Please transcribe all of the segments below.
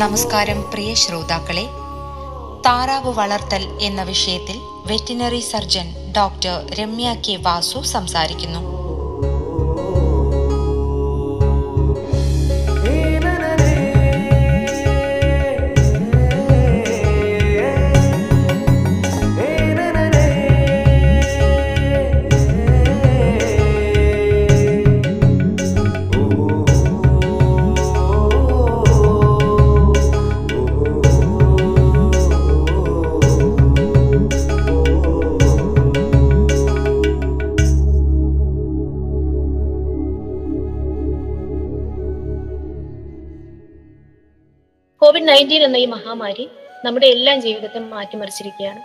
നമസ്കാരം പ്രിയ ശ്രോതാക്കളെ. താറാവ് വളർത്തൽ എന്ന വിഷയത്തിൽ veterinary surgeon doctor Ramya K Vasu സംസാരിക്കുന്നു. നയന്റീൻ എന്ന ഈ മഹാമാരി നമ്മുടെ എല്ലാ ജീവിതത്തെ മാറ്റിമറിച്ചിരിക്കുകയാണ്.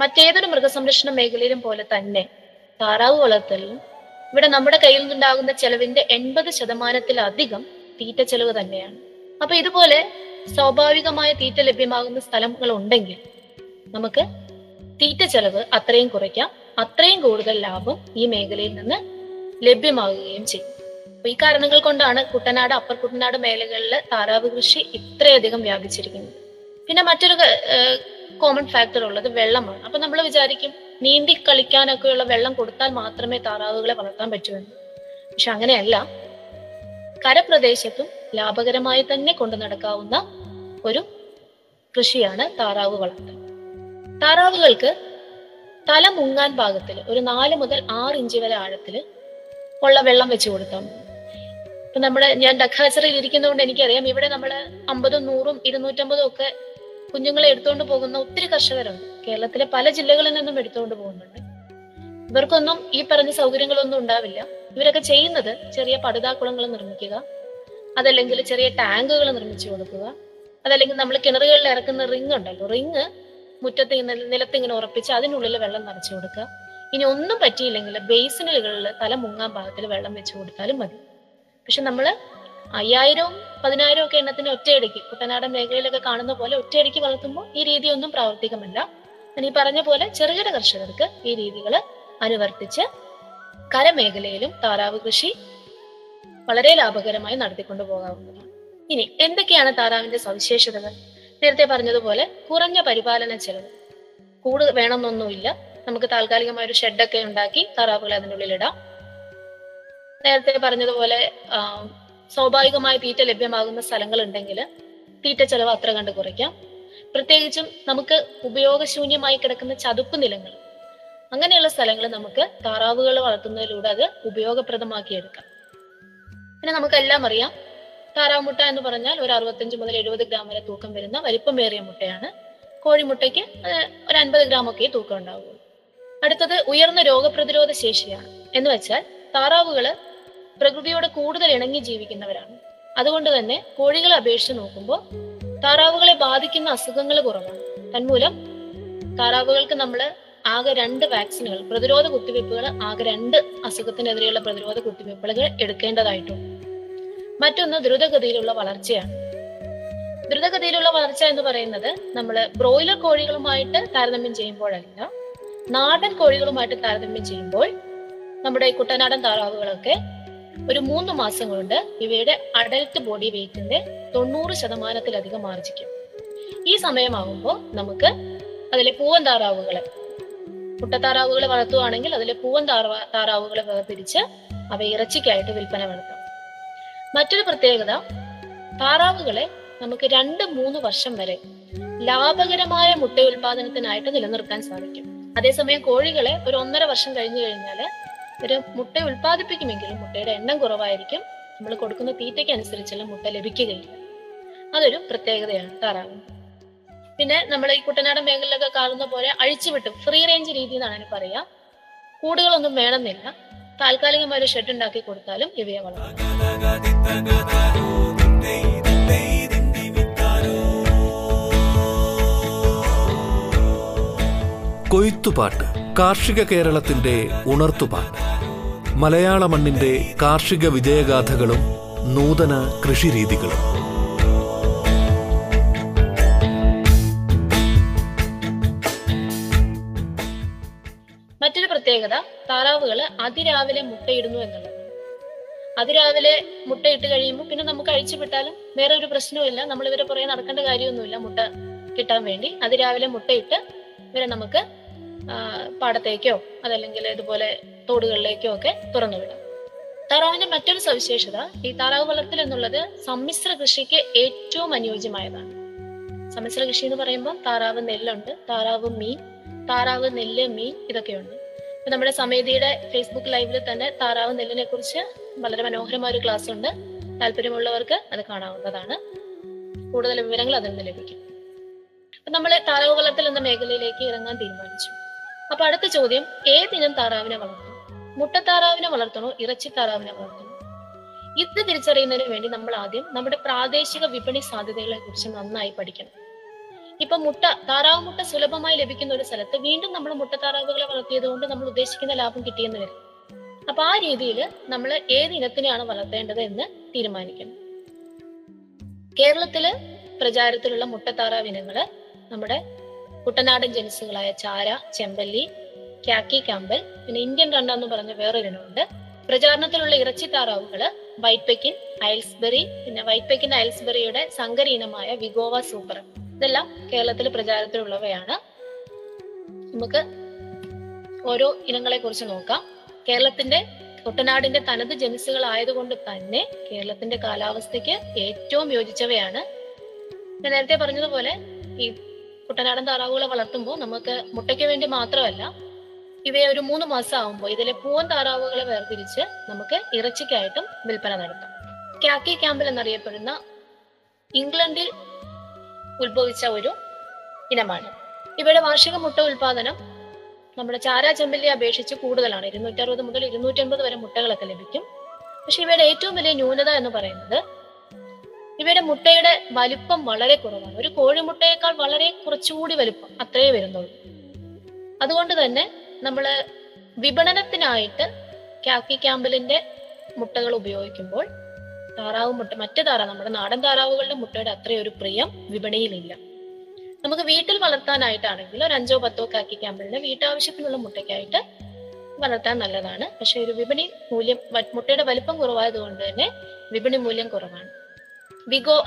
മറ്റേതൊരു മൃഗസംരക്ഷണ മേഖലയിലും പോലെ തന്നെ താറാവ് വളർത്തലിലും ഇവിടെ നമ്മുടെ കയ്യിൽ നിന്നുണ്ടാകുന്ന ചെലവിന്റെ എൺപത് ശതമാനത്തിലധികം തീറ്റ ചെലവ് തന്നെയാണ്. അപ്പൊ ഇതുപോലെ സ്വാഭാവികമായ തീറ്റ ലഭ്യമാകുന്ന സ്ഥലങ്ങൾ ഉണ്ടെങ്കിൽ നമുക്ക് തീറ്റ ചെലവ് അത്രയും കുറയ്ക്കാം. അത്രയും കൂടുതൽ ലാഭം ഈ മേഖലയിൽ നിന്ന് ലഭ്യമാകുകയും ചെയ്യും. അപ്പൊ ഈ കാരണങ്ങൾ കൊണ്ടാണ് കുട്ടനാട് അപ്പർ കുട്ടനാട് മേഖലകളിൽ താറാവ് കൃഷി ഇത്രയധികം വ്യാപിച്ചിരിക്കുന്നത്. പിന്നെ മറ്റൊരു കോമൺ ഫാക്ടർ ഉള്ളത് വെള്ളമാണ്. അപ്പൊ നമ്മൾ വിചാരിക്കും നീന്തി കളിക്കാനൊക്കെയുള്ള വെള്ളം കൊടുത്താൽ മാത്രമേ താറാവുകളെ വളർത്താൻ പറ്റൂ എന്ന്. പക്ഷെ അങ്ങനെയല്ല. കരപ്രദേശത്തും ലാഭകരമായി തന്നെ കൊണ്ടു നടക്കാവുന്ന ഒരു കൃഷിയാണ് താറാവ് വളർത്തൽ. താറാവുകൾക്ക് തല മുങ്ങാൻ ഭാഗത്തിൽ ഒരു നാല് മുതൽ ആറ് ഇഞ്ച് വരെ ആഴത്തിൽ ഉള്ള വെള്ളം വെച്ച് കൊടുത്താൽ മതി. ഇപ്പൊ നമ്മൾ ഞാൻ ഡക്കാച്ചറിൽ ഇരിക്കുന്നതുകൊണ്ട് എനിക്കറിയാം. ഇവിടെ നമ്മൾ അമ്പതും നൂറും ഇരുന്നൂറ്റമ്പതും ഒക്കെ കുഞ്ഞുങ്ങളെ എടുത്തുകൊണ്ട് പോകുന്ന ഒത്തിരി കർഷകരുണ്ട്. കേരളത്തിലെ പല ജില്ലകളിൽ നിന്നും എടുത്തുകൊണ്ട് പോകുന്നുണ്ട്. ഇവർക്കൊന്നും ഈ പറഞ്ഞ സൗകര്യങ്ങളൊന്നും ഉണ്ടാവില്ല. ഇവരൊക്കെ ചെയ്യുന്നത് ചെറിയ പടുതാക്കുളങ്ങൾ നിർമ്മിക്കുക അതല്ലെങ്കിൽ ചെറിയ ടാങ്കുകൾ നിർമ്മിച്ചു കൊടുക്കുക അതല്ലെങ്കിൽ നമ്മൾ കിണറുകളിൽ ഇറക്കുന്ന റിങ് ഉണ്ടല്ലോ റിങ് മുറ്റത്ത് നിലത്തിങ്ങനെ ഉറപ്പിച്ച് അതിനുള്ളിൽ വെള്ളം നിറച്ചു കൊടുക്കുക. ഇനി ഒന്നും പറ്റിയില്ലെങ്കിൽ ബേസിനുകളിൽ തല മുങ്ങാൻ ഭാഗത്തിൽ വെള്ളം വെച്ചു കൊടുത്താലും മതി. പക്ഷെ നമ്മൾ അയ്യായിരവും പതിനായിരവും ഒക്കെ എണ്ണത്തിന് ഒറ്റയടിക്ക് കുട്ടനാടൻ മേഖലയിലൊക്കെ കാണുന്ന പോലെ ഒറ്റയടിക്ക് വളർത്തുമ്പോൾ ഈ രീതിയൊന്നും പ്രാവർത്തികമല്ല. ഞാൻ ഈ പറഞ്ഞ പോലെ ചെറുകിട കർഷകർക്ക് ഈ രീതികൾ അനുവർത്തിച്ച് കരമേഖലയിലും താറാവ് കൃഷി വളരെ ലാഭകരമായി നടത്തിക്കൊണ്ടു പോകാവുന്നതാണ്. ഇനി എന്തൊക്കെയാണ് താറാവിന്റെ സവിശേഷതകൾ? നേരത്തെ പറഞ്ഞതുപോലെ കുറഞ്ഞ പരിപാലന ചെലവ്. കൂട് വേണമെന്നൊന്നുമില്ല. നമുക്ക് താൽക്കാലികമായ ഒരു ഷെഡൊക്കെ ഉണ്ടാക്കി താറാവുകളെ അതിനുള്ളിൽ ഇടാം. നേരത്തെ പറഞ്ഞതുപോലെ സ്വാഭാവികമായി തീറ്റ ലഭ്യമാകുന്ന സ്ഥലങ്ങൾ ഉണ്ടെങ്കിൽ തീറ്റ ചെലവ് അത്ര കണ്ട് കുറയ്ക്കാം. പ്രത്യേകിച്ചും നമുക്ക് ഉപയോഗശൂന്യമായി കിടക്കുന്ന ചതുപ്പ് നിലങ്ങൾ. അങ്ങനെയുള്ള സ്ഥലങ്ങൾ നമുക്ക് താറാവുകൾ വളർത്തുന്നതിലൂടെ അത് ഉപയോഗപ്രദമാക്കി എടുക്കാം. പിന്നെ നമുക്കെല്ലാം അറിയാം താറാവ് മുട്ട എന്ന് പറഞ്ഞാൽ ഒരു അറുപത്തഞ്ച് മുതൽ എഴുപത് ഗ്രാം വരെ തൂക്കം വരുന്ന വലിപ്പമേറിയ മുട്ടയാണ്. കോഴിമുട്ടയ്ക്ക് ഒരു അൻപത് ഗ്രാം ഒക്കെ തൂക്കം ഉണ്ടാവുള്ളൂ. അടുത്തത് ഉയർന്ന രോഗപ്രതിരോധ ശേഷിയാണ്. എന്ന് വെച്ചാൽ താറാവുകൾ പ്രകൃതിയോട് കൂടുതൽ ഇണങ്ങി ജീവിക്കുന്നവരാണ്. അതുകൊണ്ട് തന്നെ കോഴികളെ അപേക്ഷിച്ച് നോക്കുമ്പോൾ താറാവുകളെ ബാധിക്കുന്ന അസുഖങ്ങൾ കുറവാണ്. തന്മൂലം താറാവുകൾക്ക് നമ്മൾ ആകെ രണ്ട് വാക്സിനുകൾ പ്രതിരോധ കുത്തിവയ്പ്പുകൾ ആകെ രണ്ട് അസുഖത്തിനെതിരെയുള്ള പ്രതിരോധ കുത്തിവയ്പ്പുകൾ എടുക്കേണ്ടതായിട്ടുണ്ട്. മറ്റൊന്ന് ദ്രുതഗതിയിലുള്ള വളർച്ചയാണ്. ദ്രുതഗതിയിലുള്ള വളർച്ച എന്ന് പറയുന്നത് നമ്മൾ ബ്രോയിലർ കോഴികളുമായിട്ട് താരതമ്യം ചെയ്യുമ്പോഴല്ല നാടൻ കോഴികളുമായിട്ട് താരതമ്യം ചെയ്യുമ്പോൾ നമ്മുടെ കുട്ടനാടൻ താറാവുകളൊക്കെ ഒരു മൂന്ന് മാസം കൊണ്ട് ഇവയുടെ അഡൽട്ട് ബോഡി വെയിറ്റിന്റെ തൊണ്ണൂറ് ശതമാനത്തിലധികം ആർജിക്കും. ഈ സമയമാകുമ്പോൾ നമുക്ക് അതിലെ പൂവൻ താറാവുകളെ മുട്ടത്താറാവുകളെ വളർത്തുകയാണെങ്കിൽ അതിലെ പൂവൻ താറാ താറാവുകളെ വേർതിരിച്ച് അവ ഇറച്ചിക്കായിട്ട് വിൽപ്പന നടത്താം. മറ്റൊരു പ്രത്യേകത താറാവുകളെ നമുക്ക് രണ്ട് മൂന്ന് വർഷം വരെ ലാഭകരമായ മുട്ട ഉൽപാദനത്തിനായിട്ട് നിലനിർത്താൻ സാധിക്കും. അതേസമയം കോഴികളെ ഒരു ഒന്നര വർഷം കഴിഞ്ഞു കഴിഞ്ഞാൽ ഒരു മുട്ട ഉൽപ്പാദിപ്പിക്കുമെങ്കിലും മുട്ടയുടെ എണ്ണം കുറവായിരിക്കും. നമ്മൾ കൊടുക്കുന്ന തീറ്റയ്ക്ക് അനുസരിച്ചുള്ള മുട്ട ലഭിക്കുകയില്ല. അതൊരു പ്രത്യേകതയാണ് താറാവ്. പിന്നെ നമ്മൾ ഈ കുട്ടനാടൻ മേഖലയിലൊക്കെ കാണുന്ന പോലെ അഴിച്ചുവിട്ടും ഫ്രീ റേഞ്ച് രീതി എന്നാണ് അതിന് പറയാ. കൂടുകളൊന്നും വേണമെന്നില്ല. താൽക്കാലികമായ ഒരു ഷെഡ് ഉണ്ടാക്കി കൊടുത്താലും ഇവയെ വളർത്തും. കൊയ്ത്തുപാട്ട്. കാർഷിക കേരളത്തിന്റെ ഉണർത്തുപാട്ട്. മലയാള മണ്ണിന്റെ കാർഷിക വിജയഗാഥകളും നൂതന കൃഷിരീതികളും. മറ്റൊരു പ്രത്യേകത താറാവുകൾ അതിരാവിലെ മുട്ടയിടുന്നു എന്നുള്ളത്. അതിരാവിലെ മുട്ടയിട്ട് കഴിയുമ്പോൾ പിന്നെ നമുക്ക് അഴിച്ചു വിട്ടാലും വേറെ ഒരു പ്രശ്നവുമില്ല നമ്മൾ ഇവരെ പുറകെ നടക്കേണ്ട കാര്യമൊന്നുമില്ല. മുട്ട കിട്ടാൻ വേണ്ടി അതിരാവിലെ മുട്ടയിട്ട് ഇവരെ നമുക്ക് പാടത്തേക്കോ അതല്ലെങ്കിൽ ഇതുപോലെ തോടുകളിലേക്കോ ഒക്കെ തുറന്നു വിടാം. താറാവിന്റെ മറ്റൊരു സവിശേഷത ഈ താറാവ് വളർത്തൽ എന്നുള്ളത് സമ്മിശ്ര കൃഷിക്ക് ഏറ്റവും അനുയോജ്യമായതാണ്. സമ്മിശ്ര കൃഷി എന്ന് പറയുമ്പോൾ താറാവ് നെല്ലുണ്ട് താറാവ് മീൻ താറാവ് നെല്ല് മീൻ ഇതൊക്കെയുണ്ട്. ഇപ്പൊ നമ്മുടെ സമേതിയുടെ ഫേസ്ബുക്ക് ലൈവിൽ തന്നെ താറാവ് നെല്ലിനെ കുറിച്ച് വളരെ മനോഹരമായ ഒരു ക്ലാസ് ഉണ്ട്. താല്പര്യമുള്ളവർക്ക് അത് കാണാവുന്നതാണ്. കൂടുതൽ വിവരങ്ങൾ അതിൽ നിന്ന് ലഭിക്കും. അപ്പൊ നമ്മൾ താറാവ് വളർത്തൽ എന്ന മേഖലയിലേക്ക് ഇറങ്ങാൻ തീരുമാനിച്ചു. അപ്പൊ അടുത്ത ചോദ്യം ഏതിനം താറാവിനെ വളർത്തും മുട്ടത്താറാവിനെ വളർത്തണോ ഇറച്ചി താറാവിനെ വളർത്തണോ ഇത് തിരിച്ചറിയുന്നതിന് വേണ്ടി നമ്മൾ ആദ്യം നമ്മുടെ പ്രാദേശിക വിപണി സാധ്യതകളെ കുറിച്ച് നന്നായി പഠിക്കണം. ഇപ്പൊ മുട്ട താറാവ് മുട്ട സുലഭമായി ലഭിക്കുന്ന ഒരു സ്ഥലത്ത് വീണ്ടും നമ്മൾ മുട്ട മുട്ടത്താറാവുകളെ വളർത്തിയത് കൊണ്ട് നമ്മൾ ഉദ്ദേശിക്കുന്ന ലാഭം കിട്ടിയെന്ന് വരും. അപ്പൊ ആ രീതിയിൽ നമ്മൾ ഏത് ഇനത്തിനെയാണ് വളർത്തേണ്ടത് എന്ന് തീരുമാനിക്കണം. കേരളത്തിൽ പ്രചാരത്തിലുള്ള മുട്ടത്താറാവ് ഇനങ്ങൾ നമ്മുടെ കുട്ടനാടൻ ജനുസുകളായ ചാര ചെമ്പല്ലി കാക്കി കാമ്പൽ പിന്നെ ഇന്ത്യൻ രണ്ടെന്ന് പറഞ്ഞ വേറൊരു ഇനമുണ്ട് പ്രചാരണത്തിലുള്ള ഇറച്ചി താറാവുകൾ വൈറ്റ് പെക്കിൻ അയൽസ്ബെറി പിന്നെ വൈറ്റ് പെക്കിൻ അയൽസ്ബെറിയുടെ സങ്കര ഇനമായ വിഗോവ സൂപ്പർ. ഇതെല്ലാം കേരളത്തിൽ പ്രചാരത്തിലുള്ളവയാണ്. നമുക്ക് ഓരോ ഇനങ്ങളെ കുറിച്ച് നോക്കാം. കേരളത്തിന്റെ കുട്ടനാടിന്റെ തനത് ജനുസുകൾ ആയതുകൊണ്ട് തന്നെ കേരളത്തിന്റെ കാലാവസ്ഥയ്ക്ക് ഏറ്റവും യോജിച്ചവയാണ്. ഞാൻ നേരത്തെ പറഞ്ഞതുപോലെ ഈ കുട്ടനാടൻ താറാവുകളെ വളർത്തുമ്പോൾ നമുക്ക് മുട്ടയ്ക്ക് വേണ്ടി മാത്രമല്ല ഇവയെ ഒരു മൂന്ന് മാസം ആകുമ്പോൾ ഇതിലെ പൂവൻ താറാവുകളെ വേർതിരിച്ച് നമുക്ക് ഇറച്ചിക്കായിട്ടും വിൽപ്പന നടത്താം. കാക്കി ക്യാമ്പിൽ എന്നറിയപ്പെടുന്ന ഇംഗ്ലണ്ടിൽ ഉത്ഭവിച്ച ഒരു ഇനമാണ്. ഇവയുടെ വാർഷിക മുട്ട ഉൽപാദനം നമ്മുടെ ചാരാ ചെമ്പല്ലിയെ അപേക്ഷിച്ച് കൂടുതലാണ്. ഇരുന്നൂറ്റി അറുപത് മുതൽ ഇരുന്നൂറ്റി അൻപത് വരെ മുട്ടകളൊക്കെ ലഭിക്കും. പക്ഷെ ഇവയുടെ ഏറ്റവും വലിയ ന്യൂനത എന്ന് പറയുന്നത് ഇവയുടെ മുട്ടയുടെ വലിപ്പം വളരെ കുറവാണ്. ഒരു കോഴിമുട്ടയേക്കാൾ വളരെ കുറച്ചുകൂടി വലിപ്പം അത്രയേ വരുന്നുള്ളൂ. അതുകൊണ്ട് തന്നെ നമ്മൾ വിപണനത്തിനായിട്ട് കാക്കി ക്യാമ്പലിന്റെ മുട്ടകൾ ഉപയോഗിക്കുമ്പോൾ താറാവ് മുട്ട മറ്റു താറാവ് നമ്മുടെ നാടൻ താറാവുകളുടെ മുട്ടയുടെ അത്രയൊരു പ്രിയം വിപണിയിലില്ല. നമുക്ക് വീട്ടിൽ വളർത്താനായിട്ടാണെങ്കിൽ ഒരു അഞ്ചോ പത്തോ കാക്കി ക്യാമ്പലിന് വീട്ടാവശ്യത്തിനുള്ള മുട്ടയ്ക്കായിട്ട് വളർത്താൻ നല്ലതാണ്. പക്ഷെ ഒരു വിപണി മൂല്യം മുട്ടയുടെ വലിപ്പം കുറവായതുകൊണ്ട് തന്നെ വിപണി മൂല്യം കുറവാണ്. വിഗോ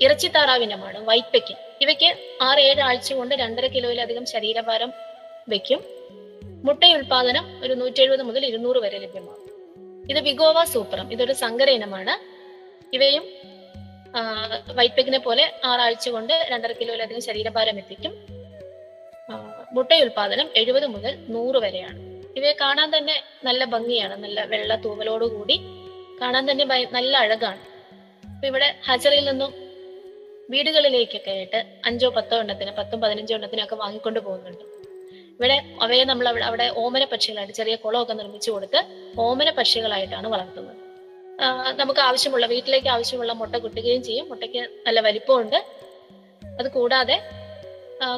ഇറച്ചി താറാവിനമാണ് വൈപ്പയ്ക്ക്. ഇവയ്ക്ക് ആറ് ഏഴ് ആഴ്ച കൊണ്ട് രണ്ടര കിലോയിലധികം ശരീരഭാരം വയ്ക്കും. മുട്ട ഉൽപാദനം ഒരു നൂറ്റി എഴുപത് മുതൽ ഇരുന്നൂറ് വരെ ലഭ്യമാണ്. ഇത് വിഗോവ സൂപ്രം ഇതൊരു സങ്കര ഇനമാണ് ഇവയും ആ, വൈറ്റ് പെക്കിനെ പോലെ ആറാഴ്ച കൊണ്ട് രണ്ടര കിലോയിലധികം ശരീരഭാരം എത്തിക്കും. മുട്ട ഉൽപാദനം എഴുപത് മുതൽ നൂറ് വരെയാണ്. ഇവയെ കാണാൻ തന്നെ നല്ല ഭംഗിയാണ്. നല്ല വെള്ള തൂവലോടുകൂടി കാണാൻ തന്നെ നല്ല അഴകാണ്. അപ്പൊ ഇവിടെ ഹജറിൽ നിന്നും വീടുകളിലേക്കൊക്കെ ആയിട്ട് അഞ്ചോ പത്തോ എണ്ണത്തിന് പത്തും പതിനഞ്ചോ എണ്ണത്തിനൊക്കെ വാങ്ങിക്കൊണ്ട് പോകുന്നുണ്ട്. ഇവിടെ അവയെ നമ്മൾ അവിടെ അവിടെ ഓമന പക്ഷികളായിട്ട് ചെറിയ കുളമൊക്കെ നിർമ്മിച്ചു കൊടുത്ത് ഓമന പക്ഷികളായിട്ടാണ് വളർത്തുന്നത്. നമുക്ക് ആവശ്യമുള്ള വീട്ടിലേക്ക് ആവശ്യമുള്ള മുട്ട കിട്ടുകയും ചെയ്യും. മുട്ടയ്ക്ക് നല്ല വലിപ്പമുണ്ട്. അത് കൂടാതെ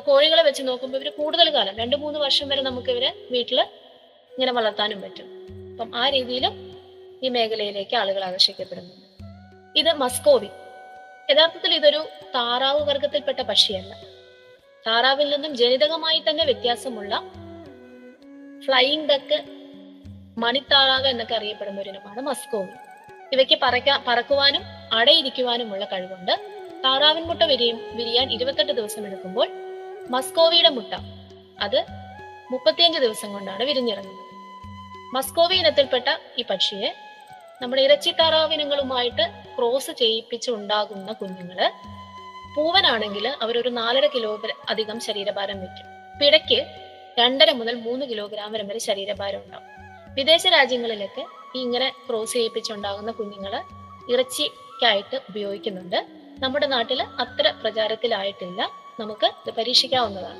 കോഴികളെ വെച്ച് നോക്കുമ്പോൾ ഇവർ കൂടുതൽ കാലം രണ്ട് മൂന്ന് വർഷം വരെ നമുക്ക് ഇവരെ വീട്ടിൽ ഇങ്ങനെ വളർത്താനും പറ്റും. അപ്പം ആ രീതിയിലും ഈ മേഖലയിലേക്ക് ആളുകൾ ആകർഷിക്കപ്പെടുന്നുണ്ട്. ഇത് മസ്കോവി യഥാർത്ഥത്തിൽ ഇതൊരു താറാവ് വർഗത്തിൽപ്പെട്ട പക്ഷിയല്ല. താറാവിൽ നിന്നും ജനിതകമായി തന്നെ വ്യത്യാസമുള്ള ഫ്ലൈയിങ് ഡക്ക് മണിത്താറാവ് എന്നൊക്കെ അറിയപ്പെടുന്ന ഒരു ഇനമാണ് മസ്കോവി ഇവയ്ക്ക് പറക്ക പറക്കുവാനും അടയിരിക്കുവാനുമുള്ള കഴിവുണ്ട്. താറാവിൻ മുട്ട വിരിയും വിരിയാൻ ഇരുപത്തെട്ട് ദിവസം എടുക്കുമ്പോൾ മസ്കോവിയുടെ മുട്ട അത് മുപ്പത്തിയഞ്ച് ദിവസം കൊണ്ടാണ് വിരിഞ്ഞിറങ്ങുന്നത്. മസ്കോവി ഇനത്തിൽപ്പെട്ട ഈ പക്ഷിയെ നമ്മുടെ ഇറച്ചി താറാവ് ഇനങ്ങളുമായിട്ട് ക്രോസ് ചെയ്യിപ്പിച്ച് ഉണ്ടാകുന്ന കുഞ്ഞുങ്ങൾ പൂവനാണെങ്കിൽ അവരൊരു നാലര കിലോ അധികം ശരീരഭാരം വയ്ക്കും. പിടയ്ക്ക് രണ്ടര മുതൽ മൂന്ന് കിലോഗ്രാം വരെ ശരീരഭാരം ഉണ്ടാവും. വിദേശ രാജ്യങ്ങളിലൊക്കെ ഇങ്ങനെ ക്രോസ് ചെയ്യിപ്പിച്ചുണ്ടാകുന്ന കുഞ്ഞുങ്ങൾ ഇറച്ചിക്കായിട്ട് ഉപയോഗിക്കുന്നുണ്ട്. നമ്മുടെ നാട്ടിൽ അത്ര പ്രചാരത്തിലായിട്ടില്ല. നമുക്ക് ഇത് പരീക്ഷിക്കാവുന്നതാണ്.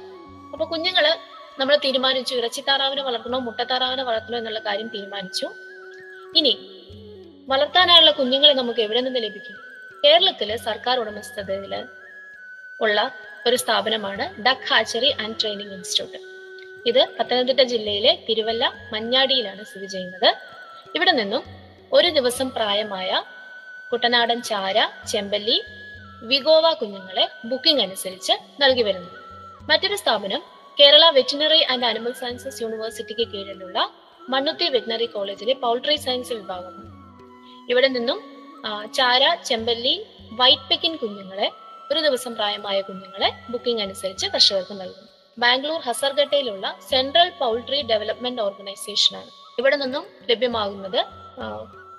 അപ്പൊ കുഞ്ഞുങ്ങൾ നമ്മൾ തീരുമാനിച്ചു ഇറച്ചി താറാവിനെ വളർത്തണോ മുട്ടത്താറാവിനെ വളർത്തണോ എന്നുള്ള കാര്യം തീരുമാനിച്ചു. ഇനി വളർത്താനായുള്ള കുഞ്ഞുങ്ങളെ നമുക്ക് എവിടെ നിന്ന് ലഭിക്കും? കേരളത്തിൽ സർക്കാർ ഉടമസ്ഥതയിൽ ഉള്ള ഒരു സ്ഥാപനമാണ് duck hatchery and training institute. ഇത് പത്തനംതിട്ട ജില്ലയിലെ തിരുവല്ല മഞ്ഞാടിയിലാണ് സ്ഥിതി ചെയ്യുന്നത്. ഇവിടെ നിന്നും ഒരു ദിവസം പ്രായമായ കുട്ടനാടൻ ചാര ചെമ്പല്ലി വിഗോവ കുഞ്ഞുങ്ങളെ ബുക്കിംഗ് അനുസരിച്ച് നൽകി വരുന്നു. മറ്റൊരു സ്ഥാപനം Kerala veterinary and animal sciences യൂണിവേഴ്സിറ്റിക്ക് കീഴിലുള്ള മണ്ണുത്തി വെറ്റിനറി കോളേജിലെ പൗൾട്രി സയൻസ് വിഭാഗമാണ്. ഇവിടെ നിന്നും ചാര ചെമ്പല്ലി വൈറ്റ് പെക്കിൻ കുഞ്ഞുങ്ങളെ ഒരു ദിവസം പ്രായമായ കുഞ്ഞുങ്ങളെ ബുക്കിംഗ് അനുസരിച്ച് കർഷകർക്ക് നൽകും ബാംഗ്ലൂർ ഹസർഗട്ടയിലുള്ള സെൻട്രൽ പൗൾട്രി ഡെവലപ്മെന്റ് ഓർഗനൈസേഷൻ ആണ്. ഇവിടെ നിന്നും ലഭ്യമാകുന്നത്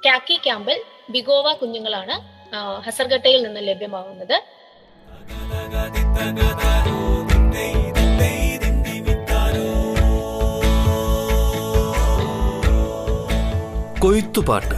കാക്കി ക്യാമ്പിൽ ബിഗോവ കുഞ്ഞുങ്ങളാണ് ഹസർഗട്ടയിൽ നിന്ന് ലഭ്യമാകുന്നത്. കൊയ്ത്തുപാട്ട്.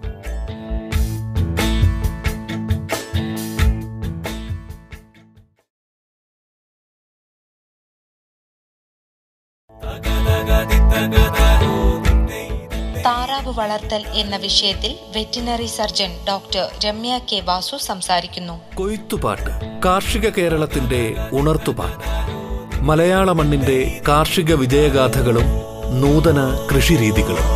വളർത്തൽ എന്ന വിഷയത്തിൽ veterinary surgeon doctor Ramya K Vasu സംസാരിക്കുന്നു. കൊയ്ത്തുപാട്ട് കാർഷിക കേരളത്തിന്റെ ഉണർത്തുപാട്ട്. മലയാള മണ്ണിന്റെ കാർഷിക വിജയഗാഥകളും നൂതന കൃഷിരീതികളും.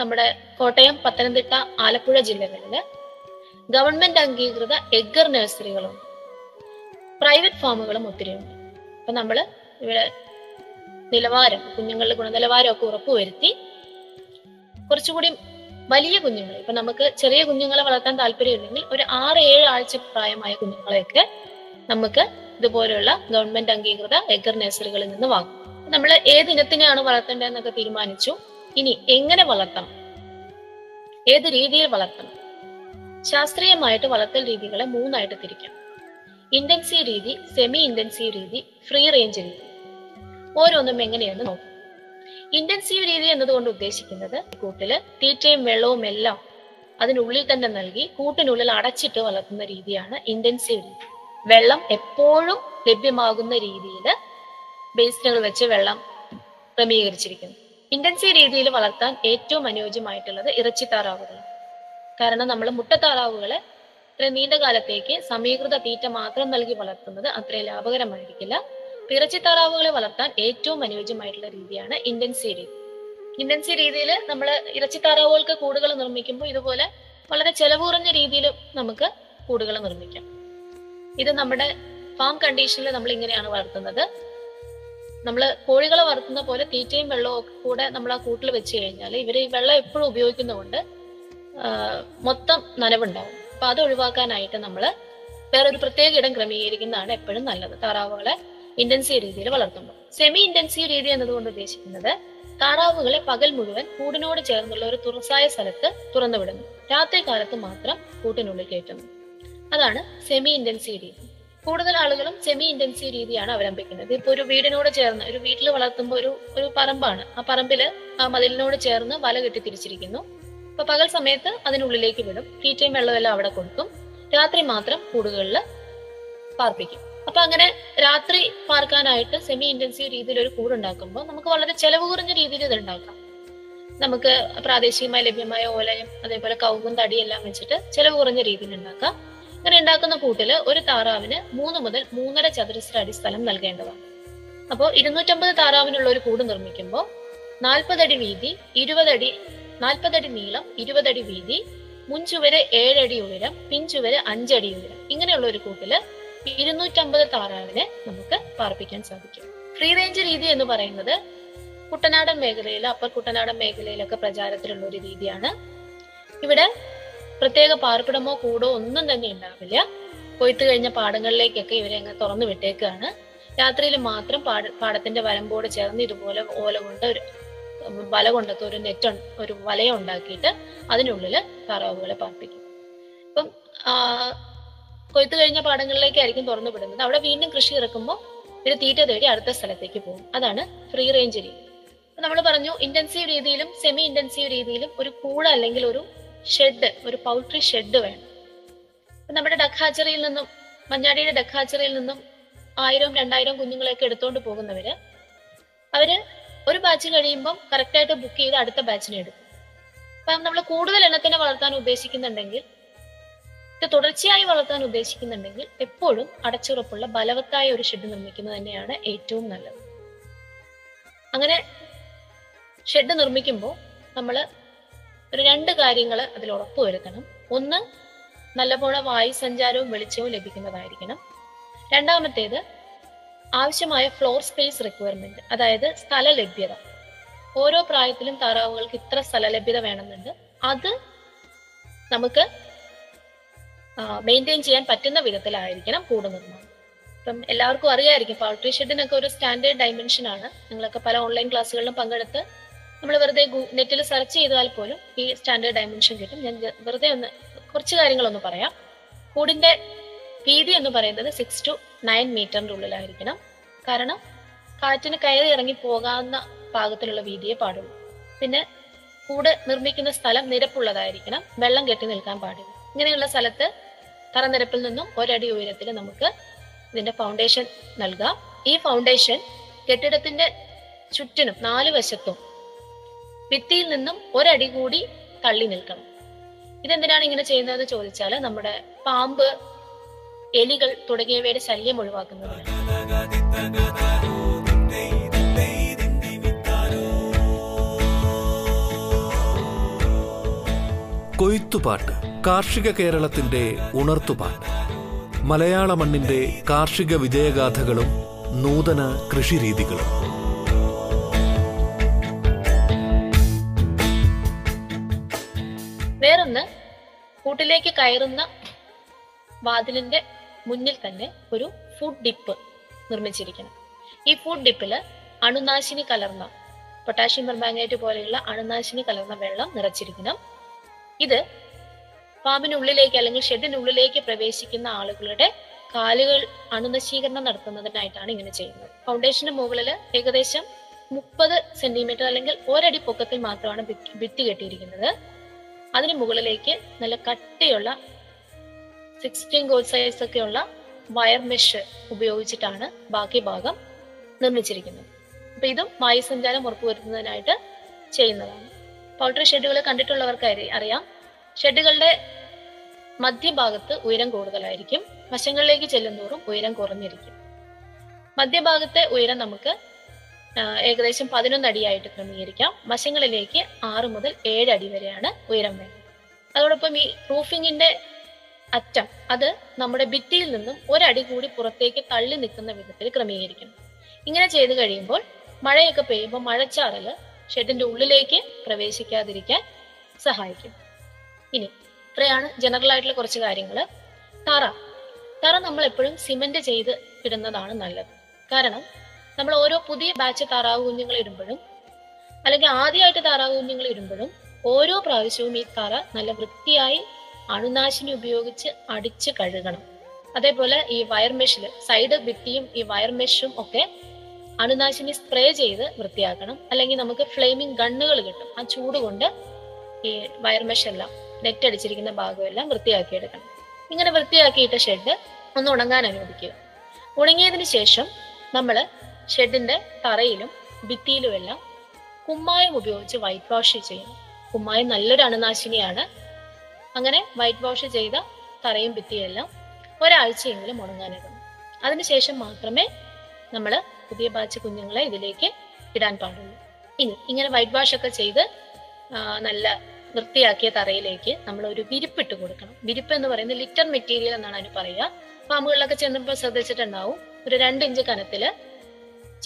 നമ്മുടെ കോട്ടയം പത്തനംതിട്ട ആലപ്പുഴ ജില്ലകളിൽ ഗവൺമെന്റ് അംഗീകൃത എഗ്ഗർ നഴ്സറികളുണ്ട് പ്രൈവറ്റ് ഫാമുകളും ഒത്തിരിയുണ്ട് അപ്പൊ നമ്മൾ ഇവിടെ നിലവാരം കുഞ്ഞുങ്ങളുടെ ഗുണനിലവാരം ഒക്കെ ഉറപ്പുവരുത്തി കുറച്ചുകൂടി വലിയ കുഞ്ഞുങ്ങൾ ഇപ്പൊ നമുക്ക് ചെറിയ കുഞ്ഞുങ്ങളെ വളർത്താൻ താല്പര്യമില്ലെങ്കിൽ ഒരു ആറ് ഏഴ് ആഴ്ച പ്രായമായ കുഞ്ഞുങ്ങളെയൊക്കെ നമുക്ക് ഇതുപോലെയുള്ള ഗവൺമെന്റ് അംഗീകൃത എഗർ നഴ്സറികളിൽ നിന്ന് വാങ്ങും. നമ്മൾ ഏത് ഇനത്തിനെയാണ് വളർത്തേണ്ടതെന്നൊക്കെ തീരുമാനിച്ചു. ഇനി എങ്ങനെ വളർത്തണം? ഏത് രീതിയിൽ വളർത്തണം? ശാസ്ത്രീയമായിട്ട് വളർത്തൽ രീതികളെ മൂന്നായിട്ട് തിരിക്കാം. ഇന്റൻസീവ് രീതി സെമി ഇന്റൻസീവ് രീതി ഫ്രീ റേഞ്ച് രീതി. ഓരോന്നും എങ്ങനെയെന്ന് നോക്കും. ഇന്റൻസീവ് രീതി എന്നതുകൊണ്ട് ഉദ്ദേശിക്കുന്നത് കൂട്ടിൽ തീറ്റയും വെള്ളവും എല്ലാം അതിനുള്ളിൽ തന്നെ നൽകി കൂട്ടിനുള്ളിൽ അടച്ചിട്ട് വളർത്തുന്ന രീതിയാണ് ഇന്റൻസീവ് രീതി. വെള്ളം എപ്പോഴും ലഭ്യമാകുന്ന രീതിയിൽ ബേസിനുകൾ വെച്ച് വെള്ളം ക്രമീകരിച്ചിരിക്കുന്നു. ഇന്റൻസീവ് രീതിയിൽ വളർത്താൻ ഏറ്റവും അനുയോജ്യമായിട്ടുള്ളത് ഇറച്ചി താറാവുകളാണ് കാരണം നമ്മൾ മുട്ടത്താറാവുകളെ ഇത്ര നീണ്ട കാലത്തേക്ക് സമീകൃത തീറ്റ മാത്രം നൽകി വളർത്തുന്നത് അത്ര ലാഭകരമായിരിക്കില്ല. പിറച്ചി താറാവുകളെ വളർത്താൻ ഏറ്റവും അനുയോജ്യമായിട്ടുള്ള രീതിയാണ് ഇൻഡൻസി രീതി. ഇൻഡൻസി രീതിയിൽ നമ്മൾ ഇറച്ചി താറാവുകൾക്ക് കൂടുകൾ നിർമ്മിക്കുമ്പോൾ ഇതുപോലെ വളരെ ചെലവ് കുറഞ്ഞ രീതിയിൽ നമുക്ക് കൂടുകൾ നിർമ്മിക്കാം. ഇത് നമ്മുടെ ഫാം കണ്ടീഷനിൽ നമ്മൾ ഇങ്ങനെയാണ് വളർത്തുന്നത്. നമ്മൾ കോഴികളെ വളർത്തുന്ന പോലെ തീറ്റയും വെള്ളവും ഒക്കെ കൂടെ നമ്മൾ ആ കൂട്ടിൽ വെച്ച് കഴിഞ്ഞാൽ ഇവർ ഈ വെള്ളം എപ്പോഴും ഉപയോഗിക്കുന്നതുകൊണ്ട് മൊത്തം നനവുണ്ടാവും. അപ്പൊ അത് ഒഴിവാക്കാനായിട്ട് നമ്മൾ വേറൊരു പ്രത്യേക ഇടം ക്രമീകരിക്കുന്നതാണ് എപ്പോഴും നല്ലത്. താറാവുകളെ ഇന്റൻസീവ് രീതിയിൽ വളർത്തുമ്പോൾ. സെമി ഇന്റൻസീവ് രീതി എന്നതുകൊണ്ട് ഉദ്ദേശിക്കുന്നത് താറാവുകളെ പകൽ മുഴുവൻ കൂടിനോട് ചേർന്നുള്ള ഒരു തുറസായ സ്ഥലത്ത് തുറന്നുവിടുന്നു രാത്രി കാലത്ത് മാത്രം കൂട്ടിനുള്ളിൽ കയറ്റുന്നു. അതാണ് സെമി ഇന്റൻസീവ് രീതി. കൂടുതൽ ആളുകളും സെമി ഇന്റൻസീവ് രീതിയാണ് അവലംബിക്കുന്നത്. ഇപ്പൊ ഒരു വീടിനോട് ചേർന്ന് ഒരു വീട്ടിൽ വളർത്തുമ്പോൾ ഒരു ഒരു പറമ്പാണ്. ആ പറമ്പിൽ ആ മതിലിനോട് ചേർന്ന് വല കെട്ടി തിരിച്ചിരിക്കുന്നു. അപ്പൊ പകൽ സമയത്ത് അതിനുള്ളിലേക്ക് വിടും. തീറ്റയും വെള്ളമെല്ലാം അവിടെ കൊടുക്കും. രാത്രി മാത്രം കൂടുകളിൽ പാർപ്പിക്കും. അപ്പൊ അങ്ങനെ രാത്രി പാർക്കാനായിട്ട് സെമി ഇന്റൻസീവ് രീതിയിൽ ഒരു കൂടുണ്ടാക്കുമ്പോൾ നമുക്ക് വളരെ ചെലവ് കുറഞ്ഞ രീതിയിൽ ഇത് ഉണ്ടാക്കാം. നമുക്ക് പ്രാദേശികമായി ലഭ്യമായ ഓലയും അതേപോലെ കൗവും തടിയെല്ലാം വെച്ചിട്ട് ചെലവ് കുറഞ്ഞ രീതിയിൽ ഉണ്ടാക്കാം. അങ്ങനെ ഉണ്ടാക്കുന്ന കൂട്ടിൽ ഒരു താറാവിന് മൂന്ന് മുതൽ മൂന്നര ചതുരശ്ര അടി സ്ഥലം നൽകേണ്ടതാണ്. അപ്പോൾ ഇരുന്നൂറ്റമ്പത് താറാവിനുള്ള ഒരു കൂട് നിർമ്മിക്കുമ്പോൾ നാൽപ്പതടി വീതി ഇരുപതടി നാൽപ്പതടി നീളം ഇരുപതടി വീതി മുൻചുവര് ഏഴടി ഉയരം പിൻചുവര് അഞ്ചടി ഉയരം. ഇങ്ങനെയുള്ള ഒരു കൂട്ടിൽ ഇരുന്നൂറ്റമ്പത് താറാവിനെ നമുക്ക് പാർപ്പിക്കാൻ സാധിക്കും. ഫ്രീ റേഞ്ച് രീതി എന്ന് പറയുന്നത് കുട്ടനാടൻ മേഖലയിൽ അപ്പർ കുട്ടനാടൻ മേഖലയിലൊക്കെ പ്രചാരത്തിലുള്ള ഒരു രീതിയാണ്. ഇവിടെ പ്രത്യേക പാർപ്പിടമോ കൂടോ ഒന്നും തന്നെ ഉണ്ടാവില്ല. കൊയ്ത്തു കഴിഞ്ഞ പാടങ്ങളിലേക്കൊക്കെ ഇവരെ അങ്ങ് തുറന്നു വിട്ടേക്കാണ്. രാത്രിയിൽ മാത്രം പാട പാടത്തിന്റെ വരമ്പോട് ചേർന്ന് ഇതുപോലെ ഓല കൊണ്ട് വല കൊണ്ടൊക്കെ ഒരു നെറ്റ് ഒരു വലയം ഉണ്ടാക്കിയിട്ട് അതിനുള്ളിൽ താറാവുകളെ പാർപ്പിക്കും. അപ്പം കൊയ്ത്ത് കഴിഞ്ഞ പാടങ്ങളിലേക്കായിരിക്കും തുറന്നു വിടുന്നത്. അവിടെ വീണ്ടും കൃഷി ഇറക്കുമ്പോൾ ഇവർ തീറ്റ തേടി അടുത്ത സ്ഥലത്തേക്ക് പോകും. അതാണ് ഫ്രീ റേഞ്ച് രീതി. നമ്മൾ പറഞ്ഞു ഇന്റൻസീവ് രീതിയിലും സെമി ഇന്റൻസീവ് രീതിയിലും ഒരു കൂട് അല്ലെങ്കിൽ ഒരു ഷെഡ് ഒരു പൗൾട്രി ഷെഡ് വേണം. നമ്മുടെ ഡക്കാച്ചറിയിൽ നിന്നും മഞ്ഞാടിയുടെ ഡക്കാച്ചറിയിൽ നിന്നും ആയിരം രണ്ടായിരം കുഞ്ഞുങ്ങളെയൊക്കെ എടുത്തുകൊണ്ട് പോകുന്നവര് അവർ ഒരു ബാച്ച് കഴിയുമ്പം കറക്റ്റായിട്ട് ബുക്ക് ചെയ്ത് അടുത്ത ബാച്ചിനെ എടുക്കും. അപ്പം നമ്മൾ കൂടുതൽ എണ്ണത്തിനെ വളർത്താൻ ഉദ്ദേശിക്കുന്നുണ്ടെങ്കിൽ ഇത് തുടർച്ചയായി വളർത്താൻ ഉദ്ദേശിക്കുന്നുണ്ടെങ്കിൽ എപ്പോഴും അടച്ചുറപ്പുള്ള ബലവത്തായ ഒരു ഷെഡ് നിർമ്മിക്കുന്നത് തന്നെയാണ് ഏറ്റവും നല്ലത്. അങ്ങനെ ഷെഡ് നിർമ്മിക്കുമ്പോൾ നമ്മൾ ഒരു രണ്ട് കാര്യങ്ങൾ അതിൽ ഉറപ്പുവരുത്തണം ഒന്ന് നല്ലപോലെ വായു സഞ്ചാരവും വെളിച്ചവും ലഭിക്കുന്നതായിരിക്കണം. രണ്ടാമത്തേത് ആവശ്യമായ ഫ്ലോർ സ്പേസ് റിക്വയർമെന്റ് അതായത് സ്ഥല ലഭ്യത ഓരോ പ്രായത്തിലും താറാവുകൾക്ക് ഇത്ര സ്ഥല ലഭ്യത വേണമെന്നുണ്ട്. അത് നമുക്ക് മെയിന്റെയിൻ ചെയ്യാൻ പറ്റുന്ന വിധത്തിലായിരിക്കണം കൂട് നിർമ്മാണം. ഇപ്പം എല്ലാവർക്കും അറിയായിരിക്കും പൗൾട്രി ഷെഡിനൊക്കെ ഒരു സ്റ്റാൻഡേർഡ് ഡയമെൻഷൻ ആണ്. നിങ്ങളൊക്കെ പല ഓൺലൈൻ ക്ലാസ്സുകളിലും പങ്കെടുത്ത് നമ്മൾ വെറുതെ നെറ്റിൽ സെർച്ച് ചെയ്താൽ പോലും ഈ സ്റ്റാൻഡേർഡ് ഡയമെൻഷൻ കിട്ടും. ഞാൻ വെറുതെ ഒന്ന് കുറച്ച് കാര്യങ്ങളൊന്ന് പറയാം. കൂടിന്റെ വീതി എന്ന് പറയുന്നത് സിക്സ് ടു നയൻ മീറ്ററിന്റെ ഉള്ളിലായിരിക്കണം. കാരണം കാറ്റിന് കയറി ഇറങ്ങി പോകാവുന്ന പാകത്തിലുള്ള വീതിയെ പാടുള്ളൂ. പിന്നെ കൂട് നിർമ്മിക്കുന്ന സ്ഥലം നിരപ്പുള്ളതായിരിക്കണം. വെള്ളം കെട്ടി നിൽക്കാൻ പാടില്ല. ഇങ്ങനെയുള്ള സ്ഥലത്ത് തറനിരപ്പിൽ നിന്നും ഒരടി ഉയരത്തിൽ നമുക്ക് ഇതിന്റെ ഫൗണ്ടേഷൻ നൽകാം. ഈ ഫൗണ്ടേഷൻ കെട്ടിടത്തിന്റെ ചുറ്റിനും നാല് വശത്തും ഭിത്തിയിൽ നിന്നും ഒരടി കൂടി തള്ളി നിൽക്കണം. ഇതെന്തിനാണ് ഇങ്ങനെ ചെയ്യുന്നതെന്ന് ചോദിച്ചാൽ നമ്മുടെ പാമ്പ് എലികൾ തുടങ്ങിയവയുടെ ശല്യം ഒഴിവാക്കുന്നത് കൊയ്ത്തുപാട്ട് കാർഷിക കേരളത്തിന്റെ ഉണർത്തുപാട്ട്. മലയാള മണ്ണിന്റെ കാർഷിക വിജയഗാഥകളും നൂതന കൃഷിരീതികളും. വേറൊന്ന് കൂട്ടിലേക്ക് കയറുന്ന വാതിലിന്റെ മുന്നിൽ തന്നെ ഒരു ഫുഡ് ഡിപ്പ് നിർമ്മിച്ചിരിക്കണം ഈ ഫുഡ് ഡിപ്പിൽ അണുനാശിനി കലർന്ന പൊട്ടാഷ്യം പെർമാംഗനേറ്റ് പോലെയുള്ള അണുനാശിനി കലർന്ന വെള്ളം നിറച്ചിരിക്കണം ഇത് ഫാമിനുള്ളിലേക്ക് അല്ലെങ്കിൽ ഷെഡിനുള്ളിലേക്ക് പ്രവേശിക്കുന്ന ആളുകളുടെ കാലുകൾ അണുനശീകരണം നടത്തുന്നതിനായിട്ടാണ് ഇങ്ങനെ ചെയ്യുന്നത്. ഫൗണ്ടേഷന് മുകളിൽ ഏകദേശം മുപ്പത് സെന്റിമീറ്റർ അല്ലെങ്കിൽ ഒരടി പൊക്കത്തിൽ മാത്രമാണ് ഭിത്തി കെട്ടിയിരിക്കുന്നത്. അതിന് മുകളിലേക്ക് നല്ല കട്ടിയുള്ള സിക്സ്റ്റീൻ ഗോഡ് സൈസ് ഒക്കെയുള്ള വയർ മെഷ് ഉപയോഗിച്ചിട്ടാണ് ബാക്കി ഭാഗം നിർമ്മിച്ചിരിക്കുന്നത്. അപ്പൊ ഇതും വായുസഞ്ചാരം ഉറപ്പുവരുത്തുന്നതിനായിട്ട് ചെയ്യുന്നതാണ്. പൗൾട്രി ഷെഡുകൾ കണ്ടിട്ടുള്ളവർക്ക് അറിയാം. ഷെഡുകളുടെ മധ്യഭാഗത്ത് ഉയരം കൂടുതലായിരിക്കും. വശങ്ങളിലേക്ക് ചെല്ലുന്തോറും ഉയരം കുറഞ്ഞിരിക്കും. മധ്യഭാഗത്തെ ഉയരം നമുക്ക് ഏകദേശം പതിനൊന്ന് അടിയായിട്ട് ക്രമീകരിക്കാം. വശങ്ങളിലേക്ക് ആറ് മുതൽ ഏഴ് അടി വരെയാണ് ഉയരം വേണ്ടത് അതോടൊപ്പം ഈ റൂഫിങ്ങിന്റെ അറ്റം അത് നമ്മുടെ ഭിത്തിയിൽ നിന്നും ഒരടി കൂടി പുറത്തേക്ക് തള്ളി നിൽക്കുന്ന വിധത്തിൽ ക്രമീകരിക്കണം ഇങ്ങനെ ചെയ്തു കഴിയുമ്പോൾ മഴയൊക്കെ പെയ്യുമ്പോൾ മഴച്ചാറൽ ഷെഡിന്റെ ഉള്ളിലേക്ക് പ്രവേശിക്കാതിരിക്കാൻ സഹായിക്കും. ഇനി ഇത്രയാണ് ജനറൽ ആയിട്ടുള്ള കുറച്ച് കാര്യങ്ങൾ തറ തറ നമ്മൾ എപ്പോഴും സിമെന്റ് ചെയ്ത് ഇടുന്നതാണ് നല്ലത്. കാരണം നമ്മൾ ഓരോ പുതിയ ബാച്ച് താറാവ് കുഞ്ഞുങ്ങൾ ഇടുമ്പോഴും അല്ലെങ്കിൽ ആദ്യമായിട്ട് താറാവ് കുഞ്ഞുങ്ങൾ ഇടുമ്പോഴും ഓരോ പ്രാവശ്യവും ഈ തറ നല്ല വൃത്തിയായി അണുനാശിനി ഉപയോഗിച്ച് അടിച്ച് കഴുകണം. അതേപോലെ ഈ വയർ മെഷിൽ സൈഡ് ഭിത്തിയും ഈ വയർ മെഷും ഒക്കെ അണുനാശിനി സ്പ്രേ ചെയ്ത് വൃത്തിയാക്കണം. അല്ലെങ്കിൽ നമുക്ക് ഫ്ലെയിമിംഗ് ഗണ്ണുകൾ കിട്ടും. ആ ചൂട് കൊണ്ട് ഈ വയർ മെഷെല്ലാം നെറ്റ് അടിച്ചിരിക്കുന്ന ഭാഗമെല്ലാം വൃത്തിയാക്കി എടുക്കണം ഇങ്ങനെ വൃത്തിയാക്കിയിട്ട ഷെഡ് ഒന്ന് ഉണങ്ങാൻ അനുവദിക്കുക. ഉണങ്ങിയതിന് ശേഷം നമ്മൾ ഷെഡിന്റെ തറയിലും ഭിത്തിയിലുമെല്ലാം കുമ്മായം ഉപയോഗിച്ച് വൈറ്റ് വാഷ് ചെയ്യണം. കുമ്മായം നല്ലൊരു അണുനാശിനിയാണ്. അങ്ങനെ വൈറ്റ് വാഷ് ചെയ്ത തറയും ഭിത്തിയെല്ലാം ഒരാഴ്ചയെങ്കിലും ഉണങ്ങാനിടണം അതിനുശേഷം മാത്രമേ നമ്മൾ പുതിയ ബാച്ച് കുഞ്ഞുങ്ങളെ ഇതിലേക്ക് ഇടാൻ പാടുള്ളൂ. ഇനി ഇങ്ങനെ വൈറ്റ് വാഷ് ഒക്കെ ചെയ്ത് നല്ല വൃത്തിയാക്കിയ തറയിലേക്ക് നമ്മൾ ഒരു വിരിപ്പിട്ട് കൊടുക്കണം. വിരിപ്പ് എന്ന് പറയുന്നത് ലിറ്റർ മെറ്റീരിയൽ എന്നാണ് അതിന് പറയുക. ഫാമുകളിലൊക്കെ ചെന്നപ്പോൾ ശ്രദ്ധിച്ചിട്ടുണ്ടാവും. ഒരു രണ്ട് ഇഞ്ച് കനത്തിൽ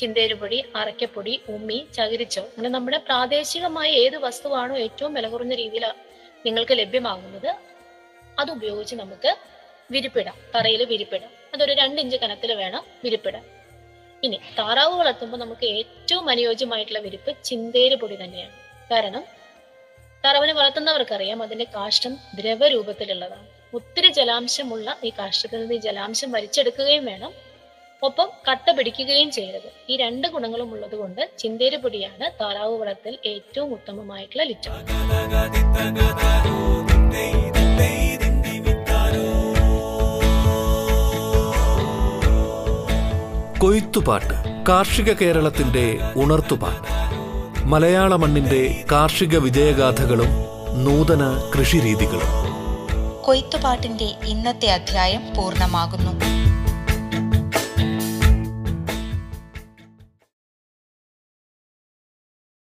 ചിന്തേരുപൊടി അറയ്ക്കപ്പൊടി ഉമ്മി ചകിരിച്ചോ അങ്ങനെ നമ്മുടെ പ്രാദേശികമായ ഏത് വസ്തുവാണോ ഏറ്റവും വില കുറഞ്ഞ രീതിയിൽ നിങ്ങൾക്ക് ലഭ്യമാകുന്നത് അത് ഉപയോഗിച്ച് നമുക്ക് വിരിപ്പിടാം. തറയിൽ വിരിപ്പിടാം. അതൊരു രണ്ട് ഇഞ്ച് കനത്തിൽ വേണം വിരിപ്പിടാൻ. ഇനി താറാവ് വളർത്തുമ്പോൾ നമുക്ക് ഏറ്റവും അനുയോജ്യമായിട്ടുള്ള വിരിപ്പ് ചിന്തേരി പൊടി തന്നെയാണ്. കാരണം താറാവിനെ വളർത്തുന്നവർക്കറിയാം അതിന്റെ കാഷ്ടം ദ്രവരൂപത്തിലുള്ളതാണ്. ഒത്തിരി ജലാംശമുള്ള ഈ കാഷ്ടത്തിൽ നിന്ന് ഈ ജലാംശം വലിച്ചെടുക്കുകയും വേണം. ഒപ്പം കട്ട പിടിക്കുകയും ചെയ്യരുത്. ഈ രണ്ട് ഗുണങ്ങളും ഉള്ളത് കൊണ്ട് ചിന്തേരിപ്പൊടിയാണ് താറാവ് വളർത്തൽ ഏറ്റവും ഉത്തമമായിട്ടുള്ള ലിറ്റർ കൊയ്ത്തുപാട്ട് കാർഷിക കേരളത്തിന്റെ ഉണർത്തുപാട്ട്. മലയാള മണ്ണിന്റെ കാർഷിക വിജയഗാഥകളും നൂതന കൃഷിരീതികളും. കൊയ്ത്തുപാട്ടിന്റെ ഇന്നത്തെ അധ്യായം പൂർണമാകുന്നു.